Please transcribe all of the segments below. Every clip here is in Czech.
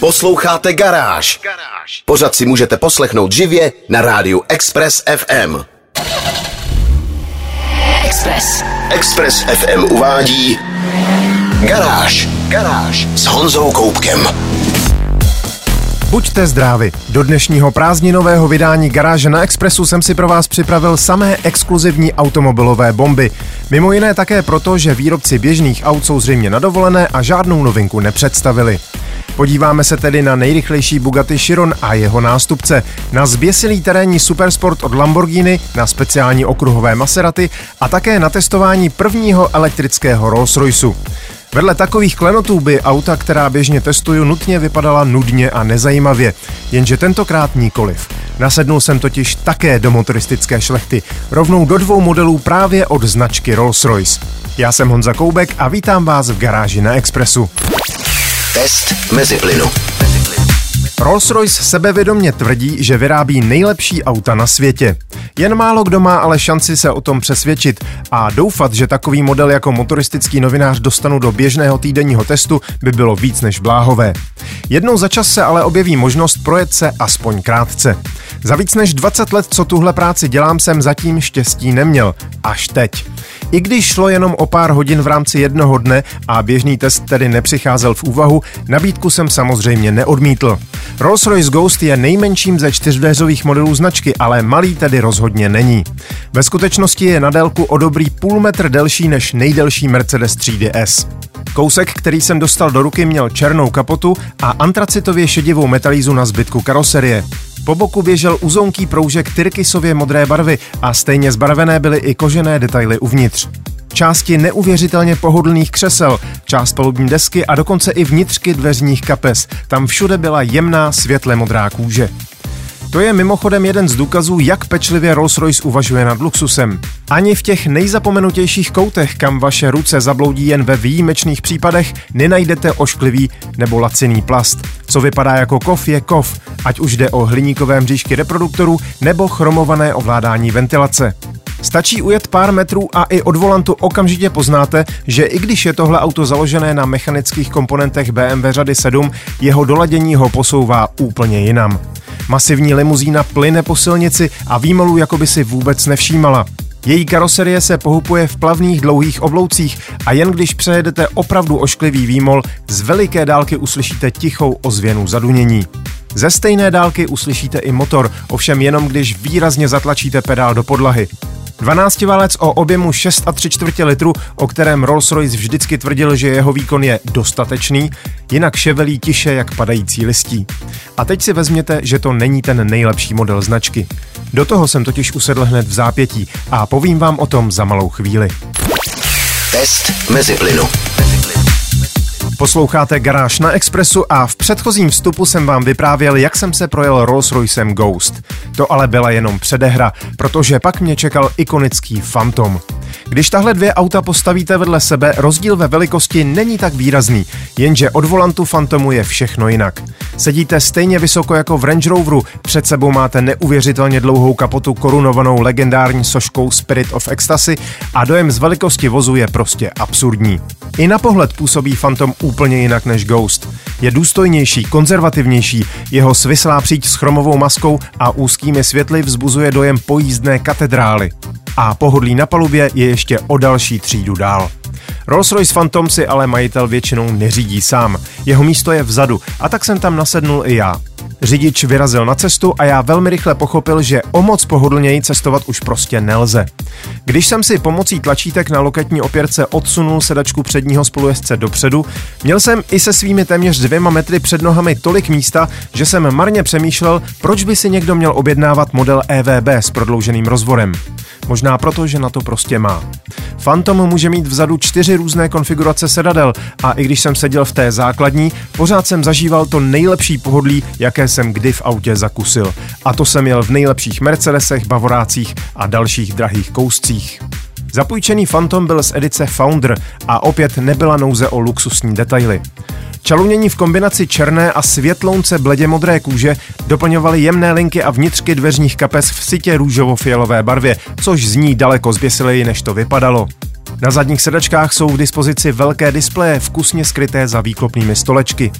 Posloucháte Garáž. Pořád si můžete poslechnout živě na rádiu Express FM. Express. Express FM uvádí Garáž. Garáž s Honzou Koupkem. Buďte zdraví. Do dnešního prázdninového vydání Garáže na Expressu jsem si pro vás připravil samé exkluzivní automobilové bomby. Mimo jiné také proto, že výrobci běžných aut jsou zřejmě na dovolené a žádnou novinku nepředstavili. Podíváme se tedy na nejrychlejší Bugatti Chiron a jeho nástupce, na zběsilý terénní supersport od Lamborghini, na speciální okruhové Maserati a také na testování prvního elektrického Rolls-Royceu. Vedle takových klenotů by auta, která běžně testuju, nutně vypadala nudně a nezajímavě, jenže tentokrát nikoliv. Nasednul jsem totiž také do motoristické šlechty, rovnou do dvou modelů právě od značky Rolls-Royce. Já jsem Honza Koubek a vítám vás v garáži na Expressu. Test mezi plynu. Rolls-Royce sebevědomně tvrdí, že vyrábí nejlepší auta na světě. Jen málo kdo má ale šanci se o tom přesvědčit a doufat, že takový model jako motoristický novinář dostanu do běžného týdenního testu by bylo víc než bláhové. Jednou za čas se ale objeví možnost projet se aspoň krátce. Za víc než 20 let, co tuhle práci dělám, jsem zatím štěstí neměl. Až teď. I když šlo jenom o pár hodin v rámci jednoho dne a běžný test tedy nepřicházel v úvahu, nabídku jsem samozřejmě neodmítl. Rolls-Royce Ghost je nejmenším ze čtyřdveřových modelů značky, ale malý tedy rozhodně není. Ve skutečnosti je na délku o dobrý půl metr delší než nejdelší Mercedes 3DS. Kousek, který jsem dostal do ruky, měl černou kapotu a antracitově šedivou metalízu na zbytku karoserie. Po boku běžel uzonký proužek tyrkysově modré barvy a stejně zbarvené byly i kožené detaily uvnitř. Části neuvěřitelně pohodlných křesel, část palubní desky a dokonce i vnitřky dveřních kapes. Tam všude byla jemná světle modrá kůže. To je mimochodem jeden z důkazů, jak pečlivě Rolls-Royce uvažuje nad luxusem. Ani v těch nejzapomenutějších koutech, kam vaše ruce zabloudí jen ve výjimečných případech, nenajdete ošklivý nebo laciný plast. Co vypadá jako kov, je kov, ať už jde o hliníkové mřížky reproduktorů nebo chromované ovládání ventilace. Stačí ujet pár metrů a i od volantu okamžitě poznáte, že i když je tohle auto založené na mechanických komponentech BMW řady 7, jeho doladění ho posouvá úplně jinam. Masivní limuzína plyne po silnici a výmolů jako by si vůbec nevšímala. Její karoserie se pohupuje v plavných dlouhých obloucích a jen když přejedete opravdu ošklivý výmol, z veliké dálky uslyšíte tichou ozvěnu zadunění. Ze stejné dálky uslyšíte i motor, ovšem jenom když výrazně zatlačíte pedál do podlahy. 12 válec o objemu 6,3 čtvrtě litru, o kterém Rolls-Royce vždycky tvrdil, že jeho výkon je dostatečný, jinak ševelí tiše jak padající listí. A teď si vezměte, že to není ten nejlepší model značky. Do toho jsem totiž usedl hned v zápětí a povím vám o tom za malou chvíli. Test mezi plynu. Posloucháte Garáž na Expressu a v předchozím vstupu jsem vám vyprávěl, jak jsem se projel Rolls-Roycem Ghost. To ale byla jenom předehra, protože pak mě čekal ikonický Phantom. Když tahle dvě auta postavíte vedle sebe, rozdíl ve velikosti není tak výrazný, jenže od volantu Phantomu je všechno jinak. Sedíte stejně vysoko jako v Range Roveru, před sebou máte neuvěřitelně dlouhou kapotu korunovanou legendární soškou Spirit of Ecstasy a dojem z velikosti vozu je prostě absurdní. I na pohled působí Phantom úplně jinak než Ghost. Je důstojnější, konzervativnější, jeho svislá příď s chromovou maskou a úzkými světly vzbuzuje dojem pojízdné katedrály. A pohodlí na palubě je ještě o další třídu dál. Rolls-Royce Phantom si ale majitel většinou neřídí sám. Jeho místo je vzadu a tak jsem tam nasednul i já. Řidič vyrazil na cestu a já velmi rychle pochopil, že o moc pohodlněji cestovat už prostě nelze. Když jsem si pomocí tlačítek na loketní opěrce odsunul sedačku předního spolujezdce dopředu, měl jsem i se svými téměř dvěma metry před nohami tolik místa, že jsem marně přemýšlel, proč by si někdo měl objednávat model EVB s prodlouženým rozvorem. Možná proto, že na to prostě má. Phantom může mít vzadu čtyři různé konfigurace sedadel a i když jsem seděl v té základní, pořád jsem zažíval to nejlepší pohodlí, jaké jsem kdy v autě zakusil. A to jsem jel v nejlepších Mercedesech, Bavorácích a dalších drahých kouscích. Zapůjčený Phantom byl z edice Founder a opět nebyla nouze o luxusní detaily. Čalunění v kombinaci černé a světlounce bledě modré kůže doplňovaly jemné linky a vnitřky dveřních kapes v sitě růžovo-fialové barvě, což zní daleko zběsileji, než to vypadalo. Na zadních sedačkách jsou v dispozici velké displeje, vkusně skryté za výklopnými stolečky.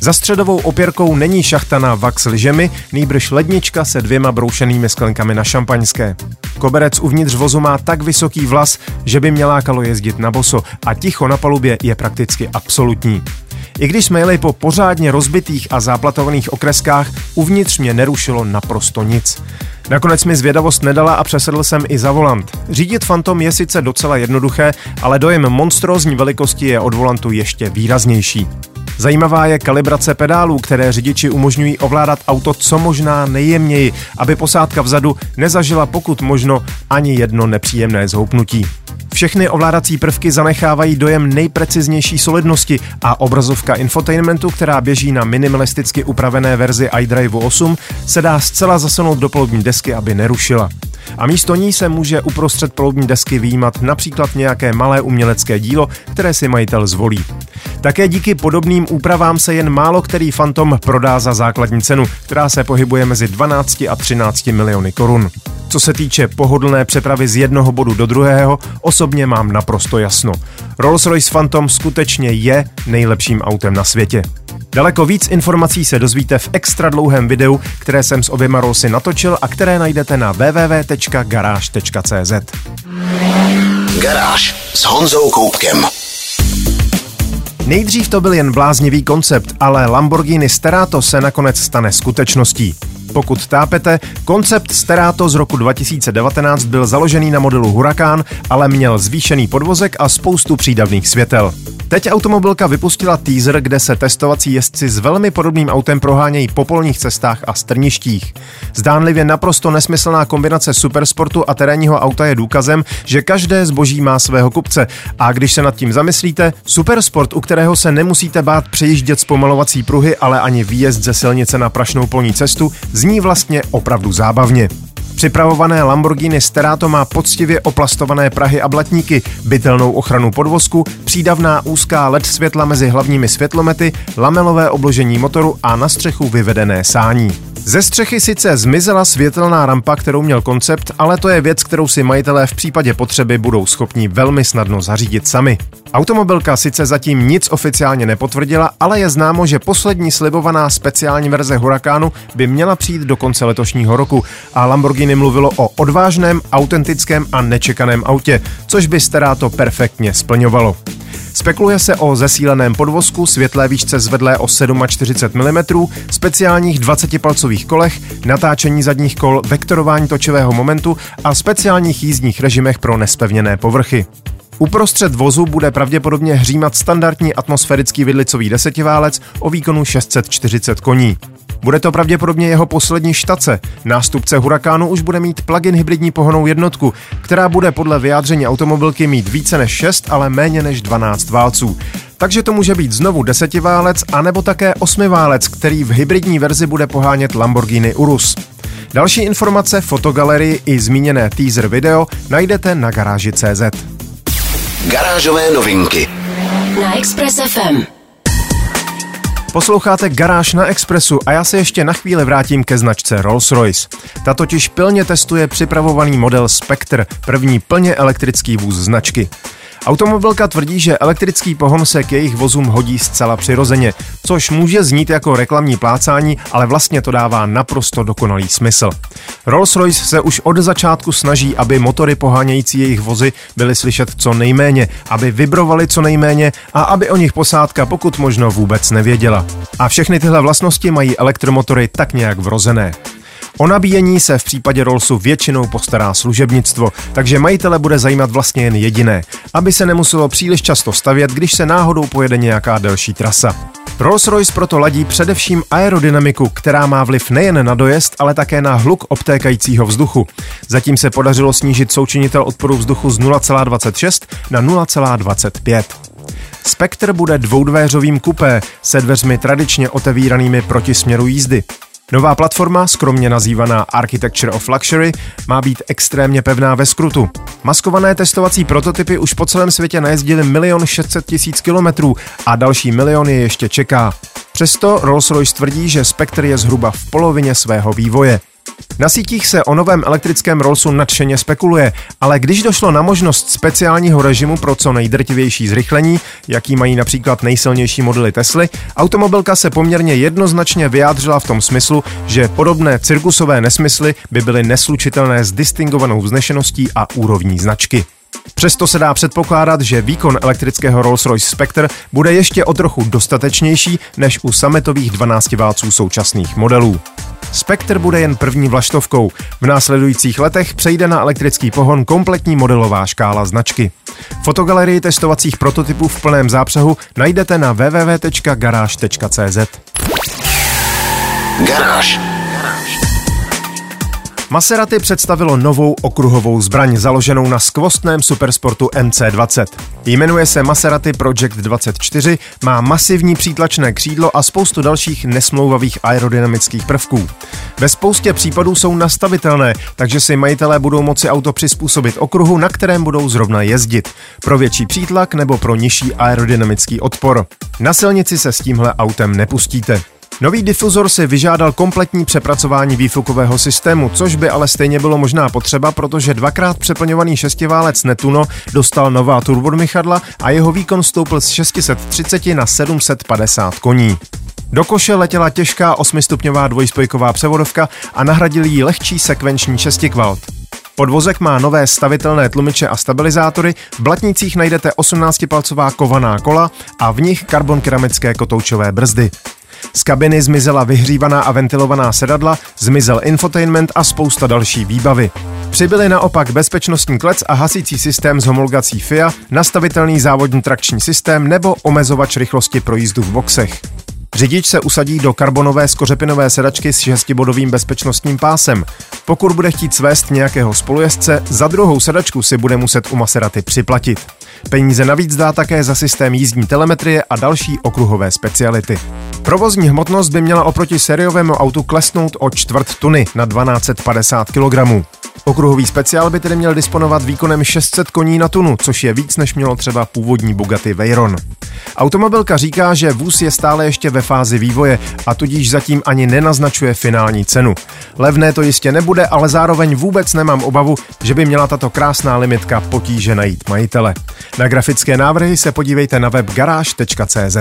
Za středovou opěrkou není šachta na vax lžemi, nýbrž lednička se dvěma broušenými sklenkami na šampaňské. Koberec uvnitř vozu má tak vysoký vlas, že by mě lákalo jezdit na boso a ticho na palubě je prakticky absolutní. I když jsme jeli po pořádně rozbitých a záplatovaných okreskách, uvnitř mě nerušilo naprosto nic. Nakonec mi zvědavost nedala a přesedl jsem i za volant. Řídit Phantom je sice docela jednoduché, ale dojem monstrózní velikosti je od volantu ještě výraznější. Zajímavá je kalibrace pedálů, které řidiči umožňují ovládat auto co možná nejjemněji, aby posádka vzadu nezažila pokud možno ani jedno nepříjemné zhoupnutí. Všechny ovládací prvky zanechávají dojem nejpreciznější solidnosti a obrazovka infotainmentu, která běží na minimalisticky upravené verzi iDrive 8, se dá zcela zasunout do palubní desky, aby nerušila. A místo ní se může uprostřed palubní desky výjímat například nějaké malé umělecké dílo, které si majitel zvolí. Také díky podobným úpravám se jen málo který Phantom prodá za základní cenu, která se pohybuje mezi 12 a 13 miliony korun. Co se týče pohodlné přepravy z jednoho bodu do druhého, osobně mám naprosto jasno. Rolls-Royce Phantom skutečně je nejlepším autem na světě. Daleko víc informací se dozvíte v extra dlouhém videu, které jsem s oběma Rollsy natočil a které najdete na www.garage.cz. Garáž s Honzou Koupkem. Nejdřív to byl jen bláznivý koncept, ale Lamborghini Sterato se nakonec stane skutečností. Pokud tápete, koncept Sterato z roku 2019 byl založený na modelu Huracán, ale měl zvýšený podvozek a spoustu přídavných světel. Teď automobilka vypustila teaser, kde se testovací jezdci s velmi podobným autem prohánějí po polních cestách a strništích. Zdánlivě naprosto nesmyslná kombinace supersportu a terénního auta je důkazem, že každé zboží má svého kupce. A když se nad tím zamyslíte, supersport, u kterého se nemusíte bát přejíždět zpomalovací pruhy, ale ani výjezd ze silnice na prašnou polní cestu, zní vlastně opravdu zábavně. Připravované Lamborghini Sterato má poctivě oplastované prahy a blatníky, bytelnou ochranu podvozku, přídavná úzká LED světla mezi hlavními světlomety, lamelové obložení motoru a na střechu vyvedené sání. Ze střechy sice zmizela světelná rampa, kterou měl koncept, ale to je věc, kterou si majitelé v případě potřeby budou schopni velmi snadno zařídit sami. Automobilka sice zatím nic oficiálně nepotvrdila, ale je známo, že poslední slibovaná speciální verze Hurakánu by měla přijít do konce letošního roku a Lamborghini mluvilo o odvážném, autentickém a nečekaném autě, což by to perfektně splňovalo. Spekuluje se o zesíleném podvozku, světlé výšce zvedlé o 47 mm, speciálních 20-palcových kolech, natáčení zadních kol, vektorování točivého momentu a speciálních jízdních režimech pro nespevněné povrchy. Uprostřed vozu bude pravděpodobně hřímat standardní atmosférický vidlicový desetiválec o výkonu 640 koní. Bude to pravděpodobně jeho poslední štace. Nástupce Hurakánu už bude mít plug-in hybridní pohonou jednotku, která bude podle vyjádření automobilky mít více než 6, ale méně než 12 válců. Takže to může být znovu desetiválec, anebo také osmiválec, který v hybridní verzi bude pohánět Lamborghini Urus. Další informace, fotogalerii i zmíněné teaser video najdete na garáži.cz. Garážové novinky na Express FM. Posloucháte Garáž na Expressu a já se ještě na chvíli vrátím ke značce Rolls-Royce. Ta totiž pilně testuje připravovaný model Spectre, první plně elektrický vůz značky. Automobilka tvrdí, že elektrický pohon se k jejich vozům hodí zcela přirozeně, což může znít jako reklamní plácání, ale vlastně to dává naprosto dokonalý smysl. Rolls-Royce se už od začátku snaží, aby motory pohánějící jejich vozy byly slyšet co nejméně, aby vibrovaly co nejméně a aby o nich posádka pokud možno vůbec nevěděla. A všechny tyhle vlastnosti mají elektromotory tak nějak vrozené. O nabíjení se v případě Rollsu většinou postará služebnictvo, takže majitele bude zajímat vlastně jen jediné, aby se nemuselo příliš často stavět, když se náhodou pojede nějaká delší trasa. Rolls-Royce proto ladí především aerodynamiku, která má vliv nejen na dojezd, ale také na hluk obtékajícího vzduchu. Zatím se podařilo snížit součinitel odporu vzduchu z 0,26 na 0,25. Spektr bude dvoudvéřovým kupé se dveřmi tradičně otevíranými proti směru jízdy. Nová platforma, skromně nazývaná Architecture of Luxury, má být extrémně pevná ve skrutu. Maskované testovací prototypy už po celém světě najezdili milion 600 tisíc kilometrů a další milion je ještě čeká. Přesto Rolls-Royce tvrdí, že Spectre je zhruba v polovině svého vývoje. Na sítích se o novém elektrickém Rollsu nadšeně spekuluje, ale když došlo na možnost speciálního režimu pro co nejdrtivější zrychlení, jaký mají například nejsilnější modely Tesly, automobilka se poměrně jednoznačně vyjádřila v tom smyslu, že podobné cirkusové nesmysly by byly neslučitelné s distingovanou vznešeností a úrovní značky. Přesto se dá předpokládat, že výkon elektrického Rolls-Royce Spectre bude ještě o trochu dostatečnější než u sametových 12 válců současných modelů. Spectre bude jen první vlaštovkou. V následujících letech přejde na elektrický pohon kompletní modelová škála značky. Fotogalerii testovacích prototypů v plném zápřehu najdete na www.garage.cz. Garáž. Maserati představilo novou okruhovou zbraň založenou na skvostném supersportu MC20. Jmenuje se Maserati Project 24, má masivní přítlačné křídlo a spoustu dalších nesmlouvavých aerodynamických prvků. Ve spoustě případů jsou nastavitelné, takže si majitelé budou moci auto přizpůsobit okruhu, na kterém budou zrovna jezdit. Pro větší přítlak nebo pro nižší aerodynamický odpor. Na silnici se s tímhle autem nepustíte. Nový difuzor si vyžádal kompletní přepracování výfukového systému, což by ale stejně bylo možná potřeba, protože dvakrát přeplňovaný šestiválec Netuno dostal nová turbodmychadla a jeho výkon stoupl z 630 na 750 koní. Do koše letěla těžká 8-stupňová dvojspojková převodovka a nahradil jí lehčí sekvenční šestikvalt. Podvozek má nové stavitelné tlumiče a stabilizátory, v blatnicích najdete 18-palcová kovaná kola a v nich karbon keramické kotoučové brzdy. Z kabiny zmizela vyhřívaná a ventilovaná sedadla, zmizel infotainment a spousta další výbavy. Přibyly naopak bezpečnostní klec a hasící systém s homologací FIA, nastavitelný závodní trakční systém nebo omezovač rychlosti pro jízdu v boxech. Řidič se usadí do karbonové skořepinové sedačky s šestibodovým bezpečnostním pásem. Pokud bude chtít svést nějakého spolujezdce, za druhou sedačku si bude muset u Maserati připlatit. Peníze navíc dá také za systém jízdní telemetrie a další okruhové speciality. Provozní hmotnost by měla oproti sériovému autu klesnout o čtvrt tuny na 1250 kg. Okruhový speciál by tedy měl disponovat výkonem 600 koní na tunu, což je víc než mělo třeba původní Bugatti Veyron. Automobilka říká, že vůz je stále ještě ve fázi vývoje a tudíž zatím ani nenaznačuje finální cenu. Levné to jistě nebude, ale zároveň vůbec nemám obavu, že by měla tato krásná limitka potíže najít majitele. Na grafické návrhy se podívejte na web garáž.cz.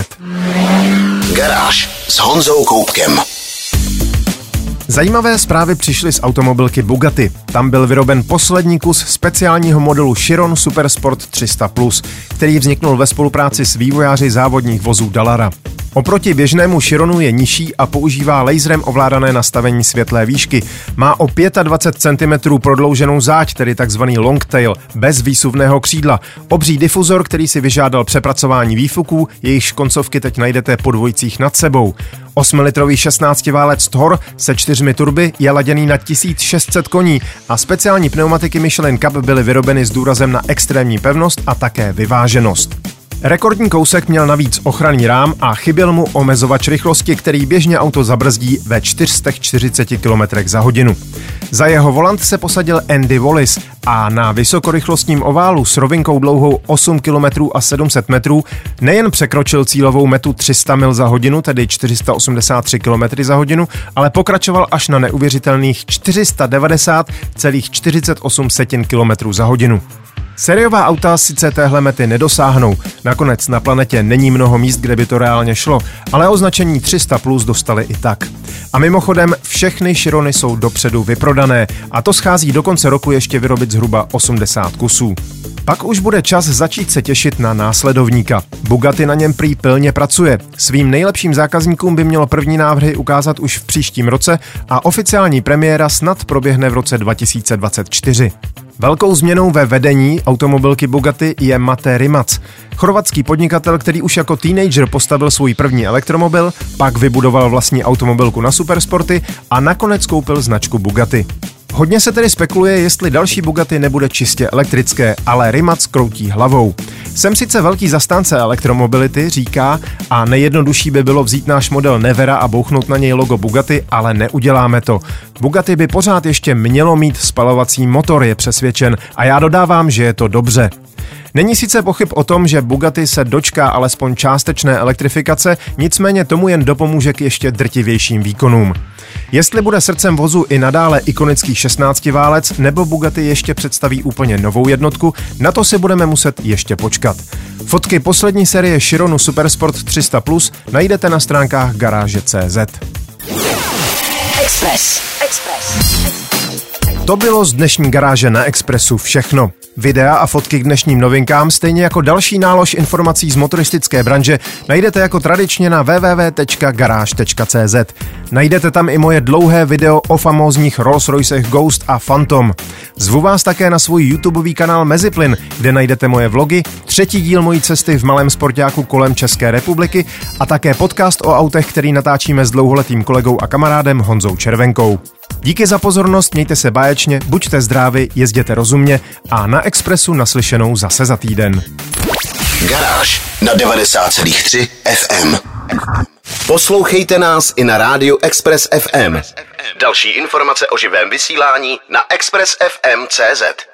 Garáž s Honzou Koupkem. Zajímavé zprávy přišly z automobilky Bugatti. Tam byl vyroben poslední kus speciálního modelu Chiron Supersport 300+, který vzniknul ve spolupráci s vývojáři závodních vozů Dallara. Oproti běžnému Chironu je nižší a používá laserem ovládané nastavení světlé výšky. Má o 25 cm prodlouženou záď, tedy takzvaný longtail, bez výsuvného křídla. Obří difuzor, který si vyžádal přepracování výfuků, jejichž koncovky teď najdete po dvojicích nad sebou. 8-litrový 16-válec Thor se čtyřmi turby je laděný na 1600 koní a speciální pneumatiky Michelin Cup byly vyrobeny s důrazem na extrémní pevnost a také vyváženost. Rekordní kousek měl navíc ochranný rám a chyběl mu omezovač rychlosti, který běžně auto zabrzdí ve 440 km za hodinu. Za jeho volant se posadil Andy Wallis a na vysokorychlostním oválu s rovinkou dlouhou 8 km a 700 metrů nejen překročil cílovou metu 300 mil za hodinu, tedy 483 km za hodinu, ale pokračoval až na neuvěřitelných 490,48 km za hodinu. Seriová auta sice téhle mety nedosáhnou, nakonec na planetě není mnoho míst, kde by to reálně šlo, ale označení 300 plus dostali i tak. A mimochodem, všechny Chirony jsou dopředu vyprodané a to schází do konce roku ještě vyrobit zhruba 80 kusů. Pak už bude čas začít se těšit na následovníka. Bugatti na něm prý pilně pracuje. Svým nejlepším zákazníkům by mělo první návrhy ukázat už v příštím roce a oficiální premiéra snad proběhne v roce 2024. Velkou změnou ve vedení automobilky Bugatti je Mate Rimac. Chorvatský podnikatel, který už jako teenager postavil svůj první elektromobil, pak vybudoval vlastní automobilku na supersporty a nakonec koupil značku Bugatti. Hodně se tedy spekuluje, jestli další Bugatti nebude čistě elektrické, ale Rimac kroutí hlavou. Jsem sice velký zastánce elektromobility, říká, a nejjednodušší by bylo vzít náš model Nevera a bouchnout na něj logo Bugatti, ale neuděláme to. Bugatti by pořád ještě mělo mít spalovací motor, je přesvědčen, a já dodávám, že je to dobře. Není sice pochyb o tom, že Bugatti se dočká alespoň částečné elektrifikace, nicméně tomu jen dopomůže k ještě drtivějším výkonům. Jestli bude srdcem vozu i nadále ikonický 16 válec, nebo Bugatti ještě představí úplně novou jednotku, na to si budeme muset ještě počkat. Fotky poslední série Chironu Supersport 300 Plus najdete na stránkách garáže.cz. Express. Express. To bylo z dnešní garáže na Expressu všechno. Videa a fotky k dnešním novinkám, stejně jako další nálož informací z motoristické branže, najdete jako tradičně na www.garage.cz. Najdete tam i moje dlouhé video o famózních Rolls-Roycech Ghost a Phantom. Zvu vás také na svůj YouTubeový kanál Meziplyn, kde najdete moje vlogy, třetí díl mojí cesty v malém sportáku kolem České republiky a také podcast o autech, který natáčíme s dlouholetým kolegou a kamarádem Honzou Červenkou. Díky za pozornost, mějte se báječně, buďte zdraví, jezděte rozumně a na Expressu naslyšenou zase za týden. Garáž na 90,3 FM. Poslouchejte nás i na rádiu Express FM. Další informace o živém vysílání na expressfm.cz.